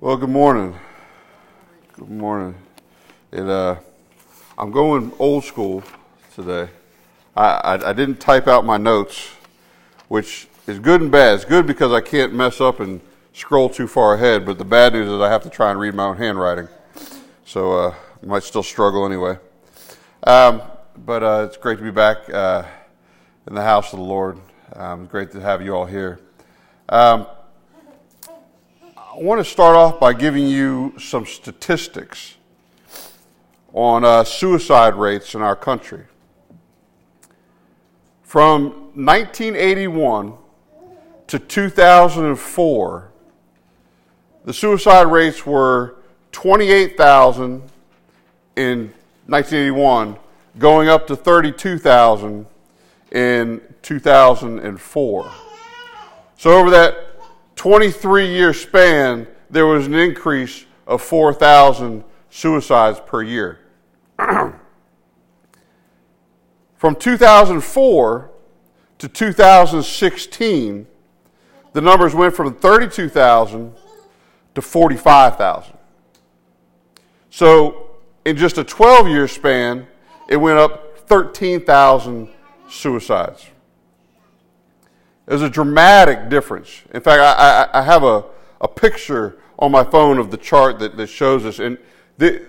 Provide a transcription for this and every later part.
Well, good morning. Good morning. It, uh, I'm going old school today. I, I, I didn't type out my notes, which is good and bad. It's good because I can't mess up and scroll too far ahead, but the bad news is I have to try and read my own handwriting. So uh, I might still struggle anyway. Um, but uh, it's great to be back uh, in the house of the Lord. Um, great to have you all here. Um, I want to start off by giving you some statistics on uh, suicide rates in our country. From 1981 to 2004, the suicide rates were 28,000 in 1981, going up to 32,000 in 2004. So, over that 23 year span, there was an increase of 4,000 suicides per year. From 2004 to 2016, the numbers went from 32,000 to 45,000. So, in just a 12 year span, it went up 13,000 suicides. There's a dramatic difference. In fact, I, I, I, have a, a picture on my phone of the chart that, that shows us. And the,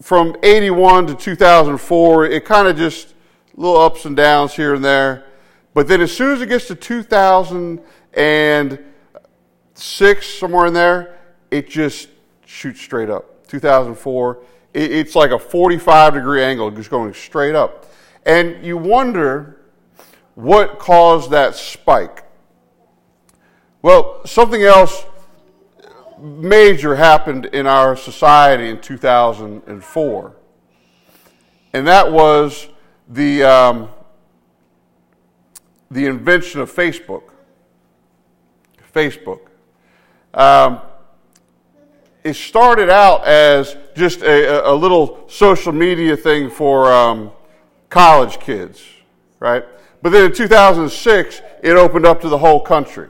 from 81 to 2004, it kind of just little ups and downs here and there. But then as soon as it gets to 2006, somewhere in there, it just shoots straight up. 2004, it, it's like a 45 degree angle, just going straight up. And you wonder what caused that spike? Well, something else major happened in our society in 2004, and that was the, um, the invention of Facebook. Facebook. Um, it started out as just a, a, little social media thing for um, college kids, right? But then in 2006, it opened up to the whole country.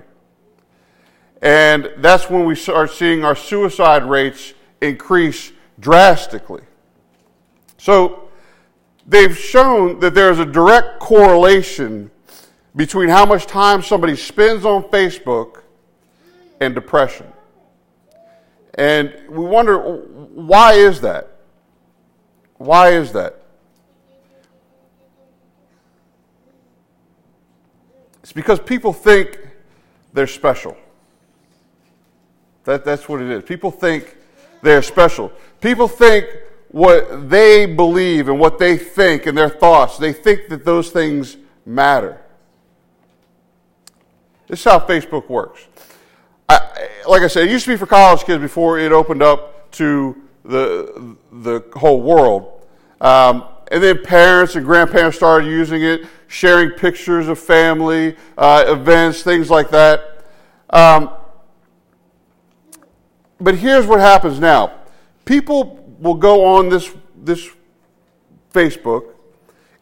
And that's when we start seeing our suicide rates increase drastically. So they've shown that there's a direct correlation between how much time somebody spends on Facebook and depression. And we wonder why is that? Why is that? It's because people think they're special. That, that's what it is. People think they're special. People think what they believe and what they think and their thoughts, they think that those things matter. This is how Facebook works. I, like I said, it used to be for college kids before it opened up to the, the whole world. Um, and then parents and grandparents started using it, sharing pictures of family, uh, events, things like that. Um, but here's what happens now. People will go on this, this Facebook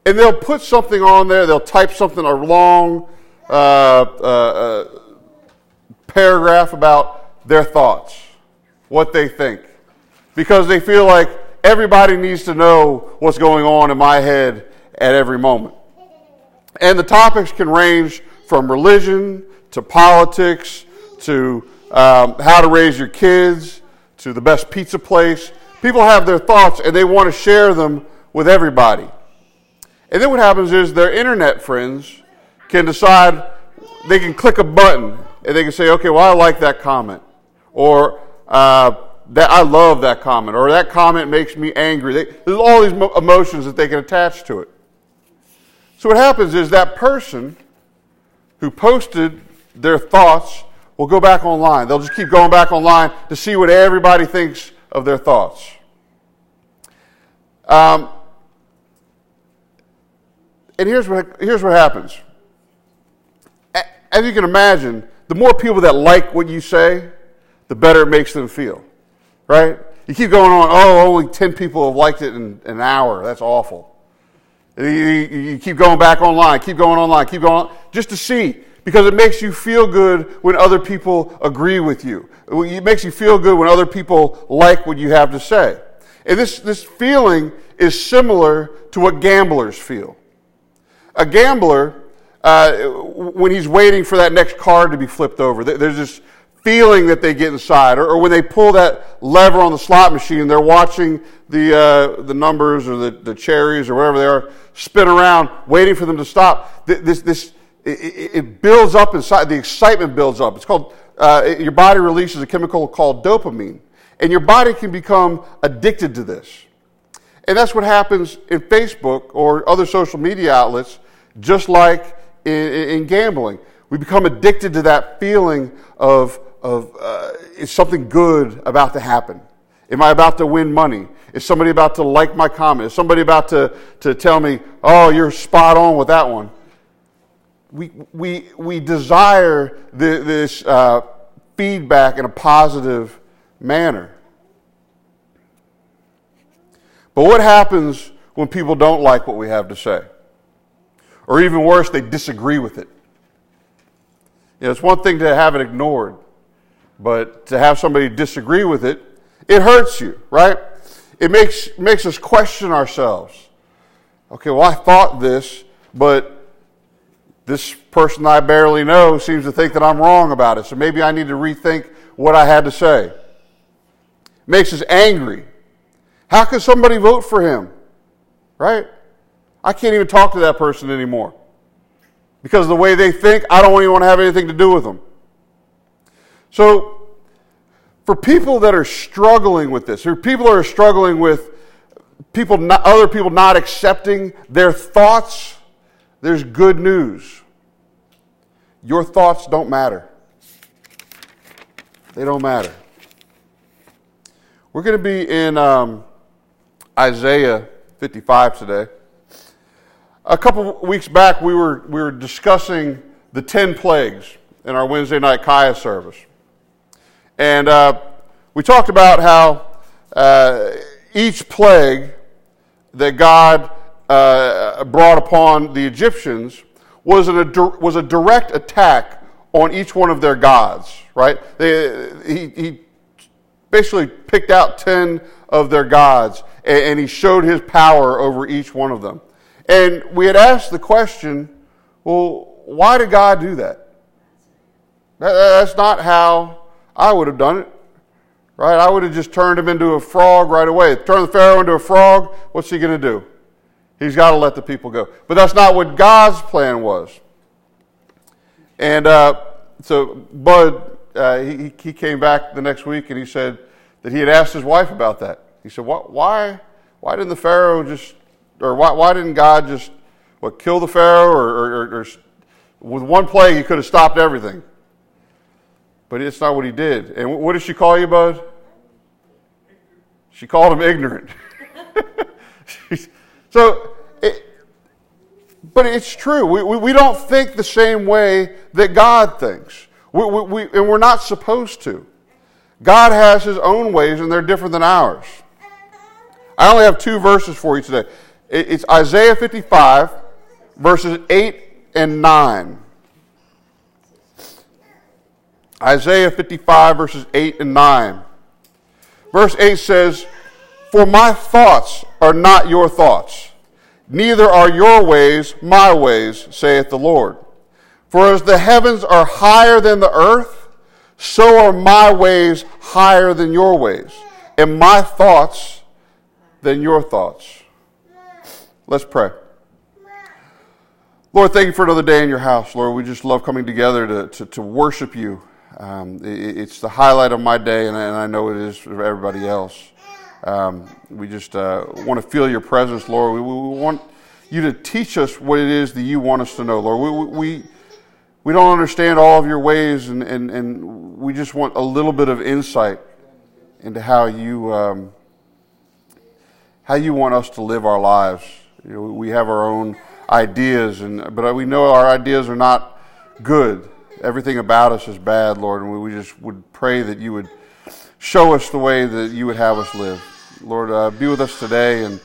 and they'll put something on there, they'll type something, a long uh, uh, uh paragraph about their thoughts, what they think, because they feel like everybody needs to know what's going on in my head at every moment. And the topics can range from religion to politics to um, how to raise your kids to the best pizza place. People have their thoughts and they want to share them with everybody. And then what happens is their internet friends can decide, they can click a button and they can say, okay, well, I like that comment. Or, uh, that I love that comment, or that comment makes me angry. They, there's all these emotions that they can attach to it. So what happens is that person who posted their thoughts will go back online. They'll just keep going back online to see what everybody thinks of their thoughts. Um, and here's what, here's what happens. As you can imagine, the more people that like what you say, the better it makes them feel right? You keep going on, oh, only 10 people have liked it in, an hour. That's awful. You, you, you, keep going back online, keep going online, keep going on, just to see. because it makes you feel good when other people agree with you. It makes you feel good when other people like what you have to say. And this, this feeling is similar to what gamblers feel. A gambler, uh, when he's waiting for that next card to be flipped over, there's this feeling that they get inside. Or, or when they pull that lever on the slot machine, they're watching the, uh, the numbers or the, the cherries or whatever they are spin around, waiting for them to stop. This, this, it, it builds up inside, the excitement builds up. It's called, uh, your body releases a chemical called dopamine. And your body can become addicted to this. And that's what happens in Facebook or other social media outlets, just like in, in gambling. We become addicted to that feeling of, of uh, is something good about to happen? Am I about to win money? Is somebody about to like my comment? Is somebody about to, to tell me, oh, you're spot on with that one? We, we, we desire the, this uh, feedback in a positive manner. But what happens when people don't like what we have to say? Or even worse, they disagree with it. You know, it's one thing to have it ignored, but to have somebody disagree with it, it hurts you, right? It makes, makes us question ourselves. Okay, well, I thought this, but this person I barely know seems to think that I'm wrong about it, so maybe I need to rethink what I had to say. It makes us angry. How can somebody vote for him? Right? I can't even talk to that person anymore. Because the way they think, I don't even want to have anything to do with them. So, for people that are struggling with this, or people that are struggling with people, not, other people not accepting their thoughts, there's good news. Your thoughts don't matter. They don't matter. We're going to be in um, Isaiah 55 today. A couple weeks back, we were, we were discussing the 10 plagues in our Wednesday night Kaya service. And uh, we talked about how uh, each plague that God uh, brought upon the Egyptians was, an, was a direct attack on each one of their gods, right? They, he, he basically picked out 10 of their gods and, and he showed his power over each one of them. And we had asked the question well, why did God do that? That's not how I would have done it. Right? I would have just turned him into a frog right away. Turn the Pharaoh into a frog, what's he going to do? He's got to let the people go. But that's not what God's plan was. And uh, so Bud, uh, he, he came back the next week and he said that he had asked his wife about that. He said, why, why didn't the Pharaoh just, or why, why didn't God just, what, kill the Pharaoh? Or, or, or with one plague, he could have stopped everything. But it's not what he did. And what did she call you, Bud? She called him ignorant. so, it, but it's true. We, we, we, don't think the same way that God thinks. We, we, and we're not supposed to. God has his own ways, and they're different than ours. I only have two verses for you today. It's Isaiah 55, verses 8 and 9. Isaiah 55, verses 8 and 9. Verse 8 says, For my thoughts are not your thoughts, neither are your ways my ways, saith the Lord. For as the heavens are higher than the earth, so are my ways higher than your ways, and my thoughts than your thoughts. Let's pray. Lord, thank you for another day in your house. Lord, we just love coming together to, to, to worship you. Um, it, it's the highlight of my day, and I, and I, know it is for everybody else. Um, we just uh, want to feel your presence, Lord. We, we, want you to teach us what it is that you want us to know, Lord. We, we, we don't understand all of your ways, and, and, and we just want a little bit of insight into how you. Um, how you want us to live our lives. You know, we have our own ideas, and but we know our ideas are not good. Everything about us is bad, Lord, and we just would pray that you would show us the way that you would have us live. Lord, uh, be with us today and,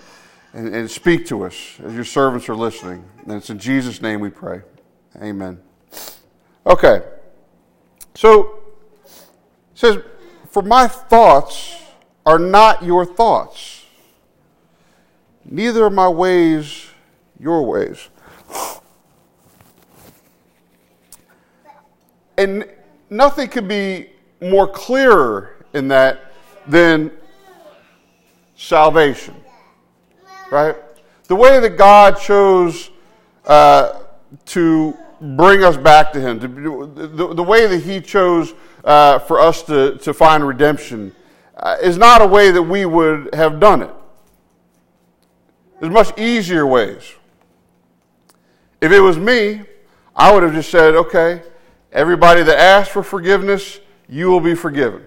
and, and speak to us as your servants are listening. And it's in Jesus' name we pray. Amen. Okay. So it says, For my thoughts are not your thoughts, neither are my ways your ways. And nothing could be more clearer in that than salvation, right? The way that God chose uh, to bring us back to Him, to, the, the way that He chose uh, for us to, to find redemption, uh, is not a way that we would have done it. There's much easier ways. If it was me, I would have just said, okay, everybody that asks for forgiveness, you will be forgiven.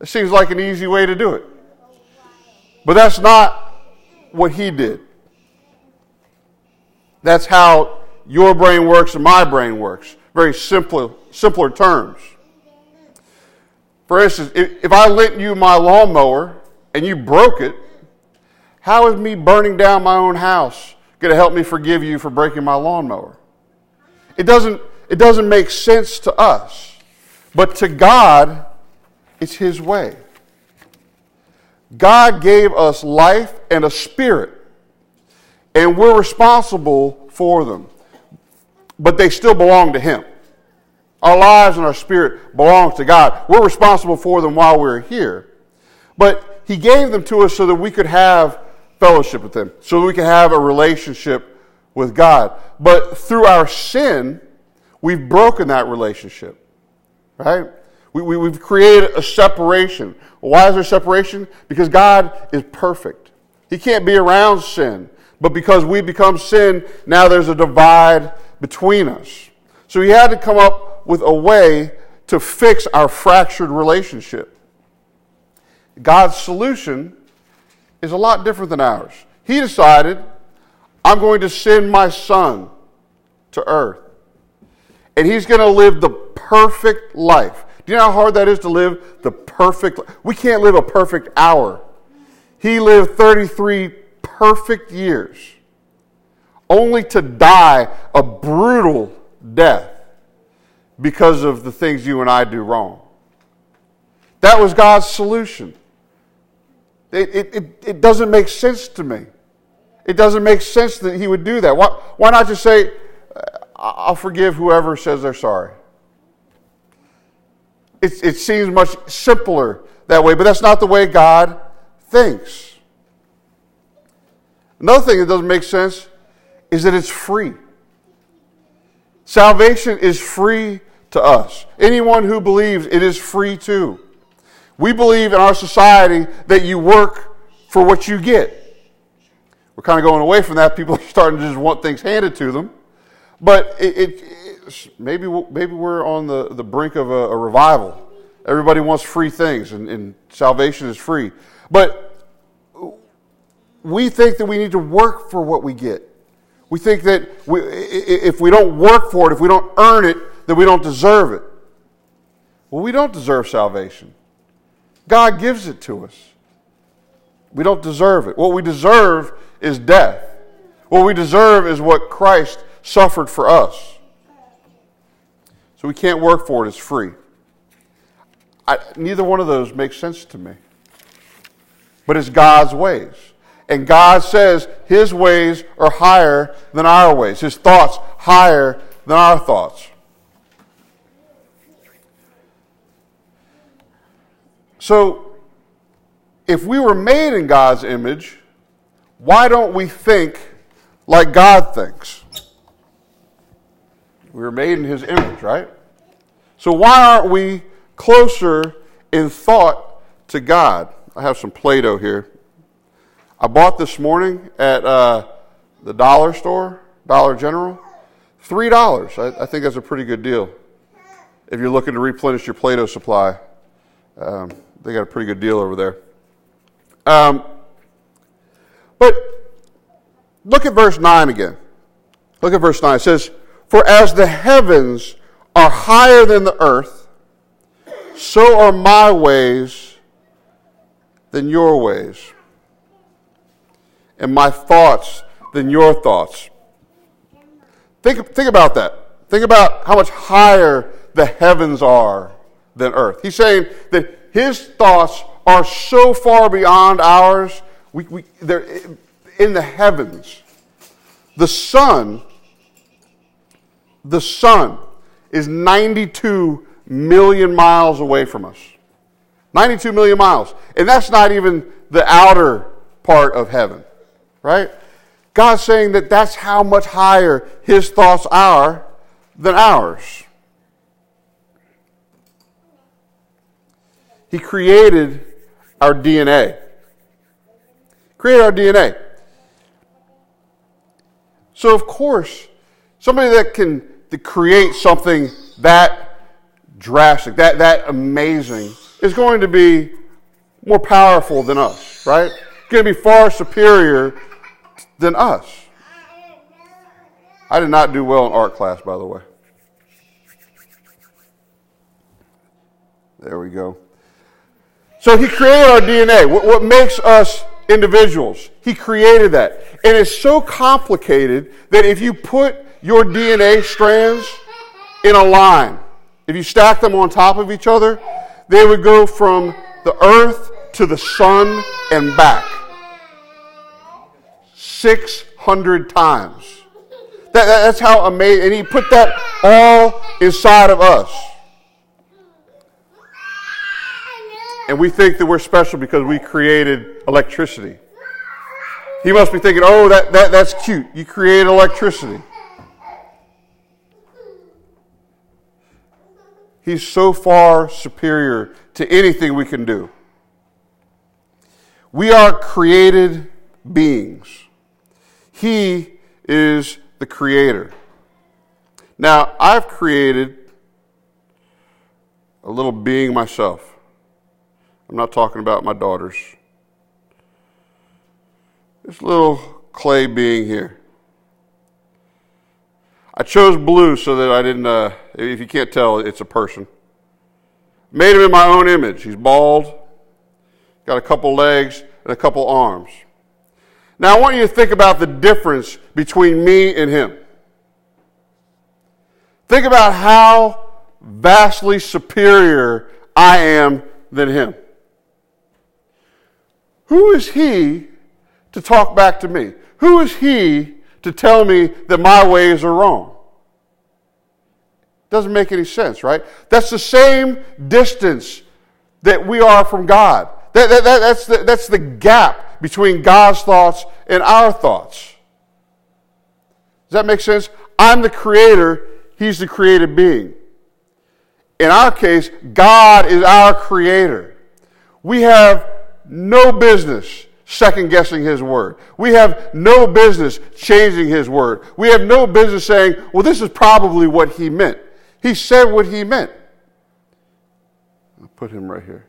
It seems like an easy way to do it. But that's not what he did. That's how your brain works and my brain works. Very simple, simpler terms. For instance, if, if I lent you my lawnmower and you broke it, how is me burning down my own house going to help me forgive you for breaking my lawnmower? It doesn't, it doesn't make sense to us. But to God, it's His way. God gave us life and a spirit, and we're responsible for them. But they still belong to Him. Our lives and our spirit belongs to God. We're responsible for them while we're here. But He gave them to us so that we could have fellowship with Him, so we could have a relationship with God. But through our sin, we've broken that relationship, right? We, we, we've created a separation. Why is there separation? Because God is perfect. He can't be around sin. But because we become sin, now there's a divide between us. So he had to come up with a way to fix our fractured relationship. God's solution is a lot different than ours. He decided, I'm going to send my son to earth. And he's going to live the perfect life. Do you know how hard that is to live the perfect life? We can't live a perfect hour. He lived 33 perfect years only to die a brutal death because of the things you and I do wrong. That was God's solution. It, it, it, it, doesn't make sense to me. It doesn't make sense that He would do that. Why, why not just say, I'll forgive whoever says they're sorry? It, it seems much simpler that way, but that's not the way God thinks. Another thing that doesn't make sense is that it's free. Salvation is free to us. Anyone who believes it is free too. We believe in our society that you work for what you get. We're kind of going away from that. People are starting to just want things handed to them. But it, it, maybe, maybe we're on the, the brink of a, a revival. Everybody wants free things, and, and salvation is free. But we think that we need to work for what we get. We think that we, if we don't work for it, if we don't earn it, that we don't deserve it. Well, we don't deserve salvation. God gives it to us. We don't deserve it. What we deserve is death. What we deserve is what Christ suffered for us. So we can't work for it, it's free. I, neither one of those makes sense to me. But it's God's ways. And God says His ways are higher than our ways, His thoughts higher than our thoughts. So, if we were made in God's image, why don't we think like God thinks? We were made in His image, right? So, why aren't we closer in thought to God? I have some Play Doh here. I bought this morning at uh, the dollar store, Dollar General, $3. I, I, think that's a pretty good deal if you're looking to replenish your Play Doh supply. Um, they got a pretty good deal over there. Um, but look at verse 9 again. Look at verse 9. It says, For as the heavens are higher than the earth, so are my ways than your ways, and my thoughts than your thoughts. Think, think about that. Think about how much higher the heavens are than earth. He's saying that his thoughts are so far beyond ours, we, we, they're in the heavens. The sun, the sun is 92 million miles away from us. 92 million miles. And that's not even the outer part of heaven, right? God's saying that that's how much higher his thoughts are than ours. He created our DNA. Created our DNA. So, of course, somebody that can to create something that drastic, that, that amazing, is going to be more powerful than us, right? It's Going to be far superior than us. I did not do well in art class, by the way. There we go. So he created our DNA. What, what makes us individuals? He created that. And it's so complicated that if you put your DNA strands in a line, if you stack them on top of each other, they would go from the earth to the sun and back 600 times. That, that's how amazing. And he put that all inside of us. And we think that we're special because we created electricity. He must be thinking, oh, that, that, that's cute. You created electricity. He's so far superior to anything we can do. We are created beings. He is the creator. Now, I've created a little being myself. I'm not talking about my daughters. This little clay being here. I chose blue so that I didn't, uh, if you can't tell, it's a person. Made him in my own image. He's bald, got a couple legs, and a couple arms. Now I want you to think about the difference between me and him. Think about how vastly superior I am than him. Who is he to talk back to me? Who is he to tell me that my ways are wrong? Doesn't make any sense, right? That's the same distance that we are from God. That, that, that, that's, the, that's the gap between God's thoughts and our thoughts. Does that make sense? I'm the creator, He's the created being. In our case, God is our creator. We have no business second guessing His word. We have no business changing His word. We have no business saying, well, this is probably what He meant. He said what He meant. I'll put Him right here.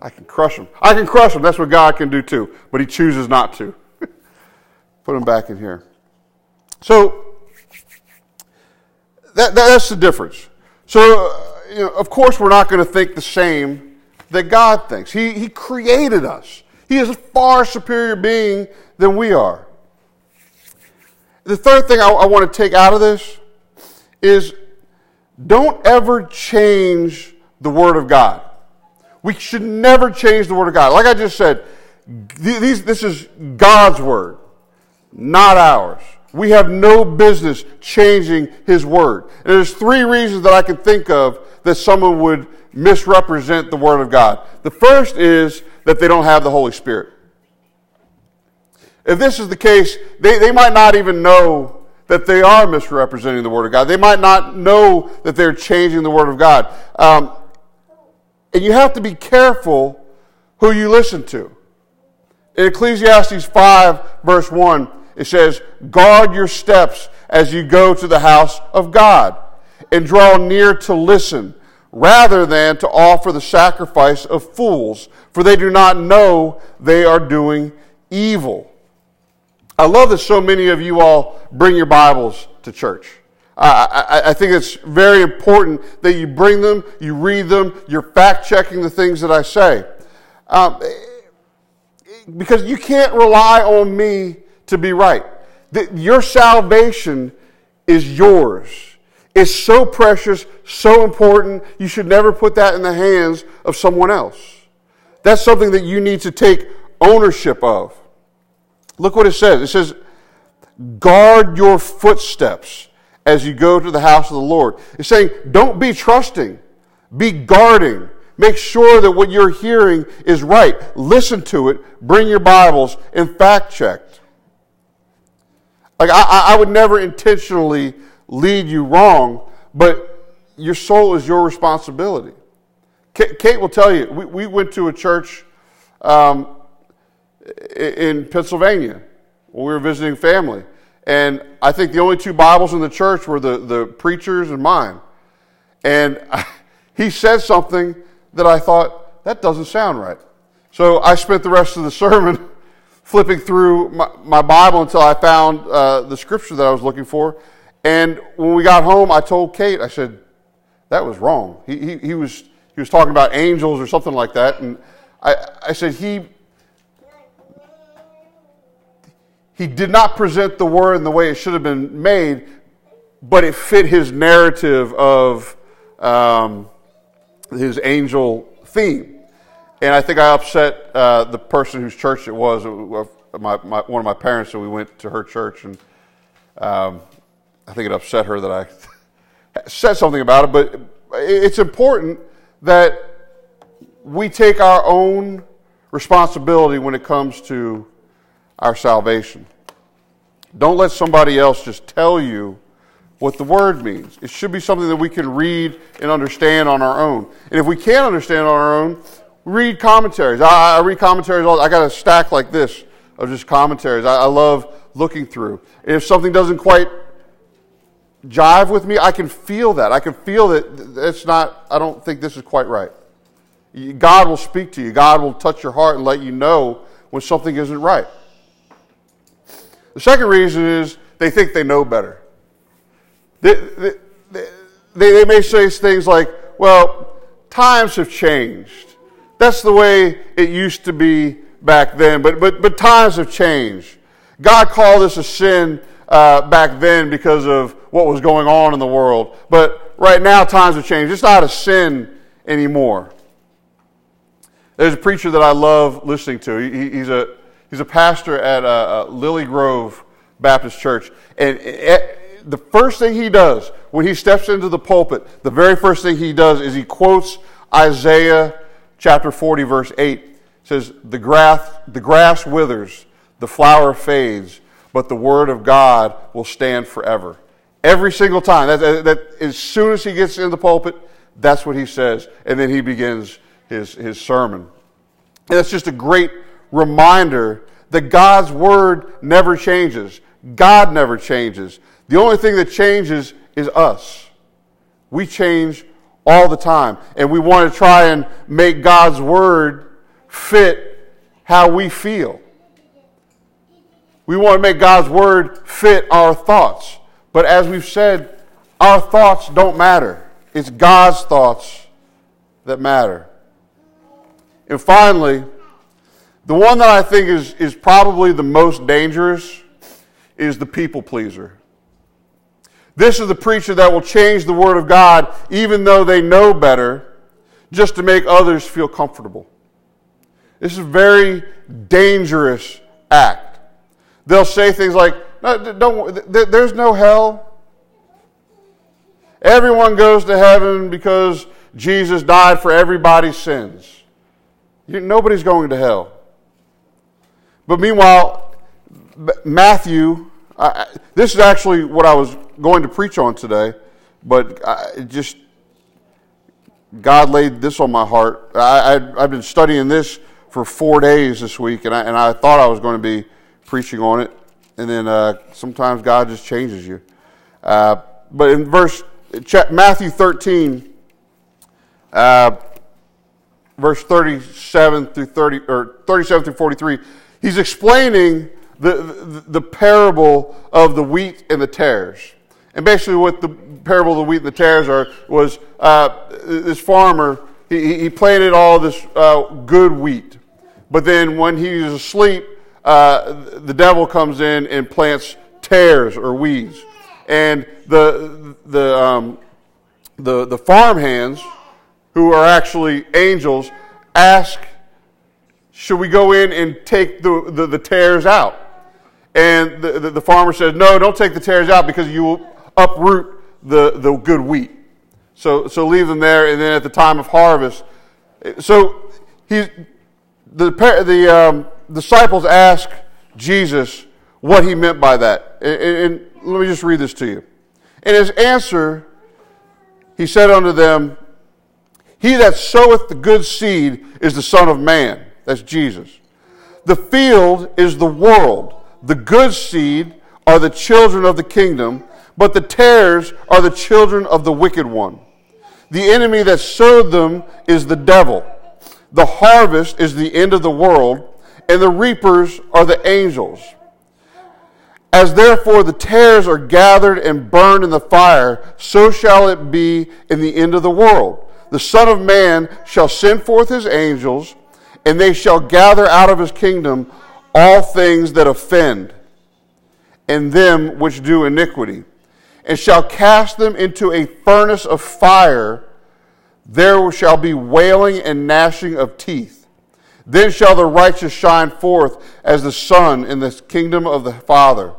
I can crush him. I can crush him. That's what God can do too. But he chooses not to. Put him back in here. So that, that's the difference. So, uh, you know, of course, we're not going to think the same that God thinks. He, he created us. He is a far superior being than we are. The third thing I, I want to take out of this is don't ever change the Word of God. We should never change the Word of God. Like I just said, these, this is God's Word, not ours. We have no business changing His Word. And there's three reasons that I can think of that someone would misrepresent the Word of God. The first is that they don't have the Holy Spirit. If this is the case, they, they might not even know that they are misrepresenting the Word of God. They might not know that they're changing the Word of God. Um, and you have to be careful who you listen to. In Ecclesiastes 5, verse 1, it says, Guard your steps as you go to the house of God, and draw near to listen, rather than to offer the sacrifice of fools, for they do not know they are doing evil. I love that so many of you all bring your Bibles to church. I, I, think it's very important that you bring them, you read them, you're fact checking the things that I say. Um, because you can't rely on me to be right. Your salvation is yours. It's so precious, so important, you should never put that in the hands of someone else. That's something that you need to take ownership of. Look what it says. It says, guard your footsteps as you go to the house of the Lord. It's saying, don't be trusting, be guarding. Make sure that what you're hearing is right. Listen to it, bring your Bibles, and fact check. Like, I, I would never intentionally lead you wrong, but your soul is your responsibility. Kate will tell you, we, we went to a church um, in Pennsylvania when we were visiting family. And I think the only two Bibles in the church were the, the preacher's and mine. And I, he said something that I thought, that doesn't sound right. So I spent the rest of the sermon flipping through my, my Bible until I found uh, the scripture that I was looking for. And when we got home, I told Kate, I said, that was wrong. He, he, he, was, he was talking about angels or something like that. And I, I said, he, he did not present the word in the way it should have been made, but it fit his narrative of um, his angel theme. And I think I upset uh, the person whose church it was, uh, my, my, one of my parents, so we went to her church, and um, I think it upset her that I said something about it. But it's important that we take our own responsibility when it comes to our salvation. Don't let somebody else just tell you what the word means. It should be something that we can read and understand on our own. And if we can't understand on our own, read commentaries. I, I read commentaries. All, I got a stack like this of just commentaries. I, I love looking through. If something doesn't quite jive with me, I can feel that. I can feel that it's not, I don't think this is quite right. God will speak to you. God will touch your heart and let you know when something isn't right. The second reason is they think they know better. They, they, they, they may say things like, well, times have changed. That's the way it used to be back then, but, but, but times have changed. God called this a sin uh, back then because of what was going on in the world, but right now times have changed. It's not a sin anymore. There's a preacher that I love listening to. He, he's a He's a pastor at uh, uh, Lily Grove Baptist Church. And the first thing he does when he steps into the pulpit, the very first thing he does is he quotes Isaiah chapter 40, verse 8. Says, the grass, the grass withers, the flower fades, but the word of God will stand forever. Every single time. That, that, as soon as he gets in the pulpit, that's what he says. And then he begins his, his sermon. And it's just a great reminder that God's word never changes. God never changes. The only thing that changes is us. We change all the time. And we want to try and make God's word fit how we feel. We want to make God's word fit our thoughts. But as we've said, our thoughts don't matter. It's God's thoughts that matter. And finally, the one that I think is, is probably the most dangerous is the people pleaser. This is the preacher that will change the Word of God even though they know better just to make others feel comfortable. This is a very dangerous act. They'll say things like, no, don't, there's no hell. Everyone goes to heaven because Jesus died for everybody's sins. nobody's going to hell. But meanwhile, Matthew, I, this is actually what I was going to preach on today, but I just God laid this on my heart. I, have been studying this for four days this week, and I, and I thought I was going to be preaching on it, and then uh, sometimes God just changes you. Uh, but in verse Matthew 13, uh, verse 37 through 30 or 37 through 43 He's explaining the, the, parable of the wheat and the tares. And basically, what the parable of the wheat and the tares are was uh, this farmer, he, he, planted all this uh, good wheat. But then when he's asleep, uh, the devil comes in and plants tares or weeds. And the, the, um, the, the farm hands, who are actually angels, ask, should we go in and take the, the, the tares out? And the, the, the, farmer says, no, don't take the tares out because you will uproot the, the good wheat. So, so leave them there, and then at the time of harvest. So he, the, the um, disciples ask Jesus what he meant by that. And, and let me just read this to you. In his answer, he said unto them, He that soweth the good seed is the Son of Man. That's Jesus. The field is the world. The good seed are the children of the kingdom, but the tares are the children of the wicked one. The enemy that sowed them is the devil. The harvest is the end of the world, and the reapers are the angels. As therefore the tares are gathered and burned in the fire, so shall it be in the end of the world. The Son of Man shall send forth his angels, and they shall gather out of his kingdom all things that offend, and them which do iniquity, and shall cast them into a furnace of fire. There shall be wailing and gnashing of teeth. Then shall the righteous shine forth as the sun in the kingdom of the Father.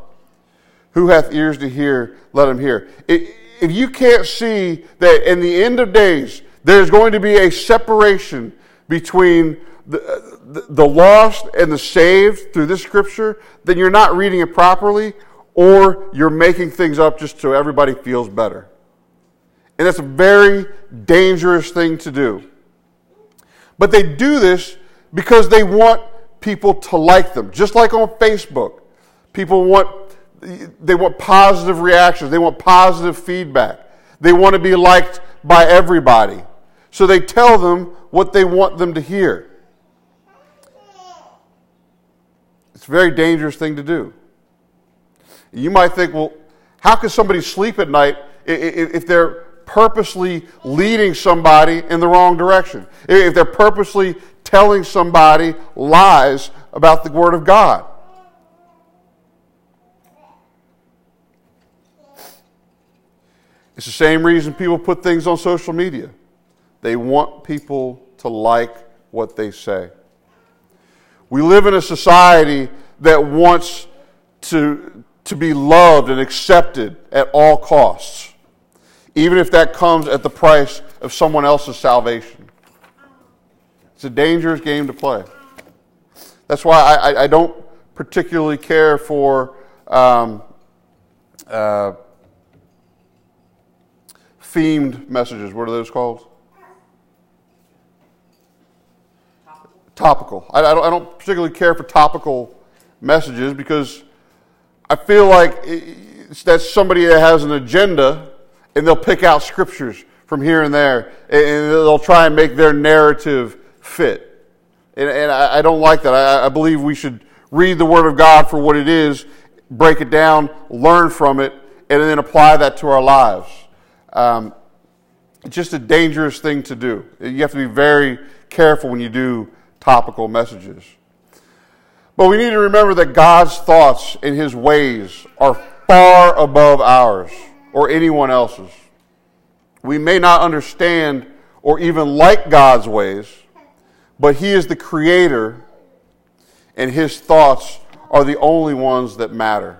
Who hath ears to hear, let him hear. If you can't see that in the end of days, there's going to be a separation between Uh, the, the, lost and the saved through this scripture, then you're not reading it properly or you're making things up just so everybody feels better. And that's a very dangerous thing to do. But they do this because they want people to like them. Just like on Facebook, people want they want positive reactions, they want positive feedback. They want to be liked by everybody. So they tell them what they want them to hear. A very dangerous thing to do. You might think, well, how can somebody sleep at night if they're purposely leading somebody in the wrong direction? If they're purposely telling somebody lies about the Word of God? It's the same reason people put things on social media. They want people to like what they say. We live in a society that wants to, to be loved and accepted at all costs, even if that comes at the price of someone else's salvation. It's a dangerous game to play. That's why I, I don't particularly care for um, uh, themed messages. What are those called? Topical. I, I, don't, I, don't, particularly care for topical messages because I feel like it's, that's somebody that has an agenda and they'll pick out scriptures from here and there and they'll try and make their narrative fit. And, and I, I, don't like that. I, I believe we should read the Word of God for what it is, break it down, learn from it, and then apply that to our lives. Um, it's just a dangerous thing to do. You have to be very careful when you do topical messages. But we need to remember that God's thoughts and his ways are far above ours or anyone else's. We may not understand or even like God's ways, but he is the creator and his thoughts are the only ones that matter.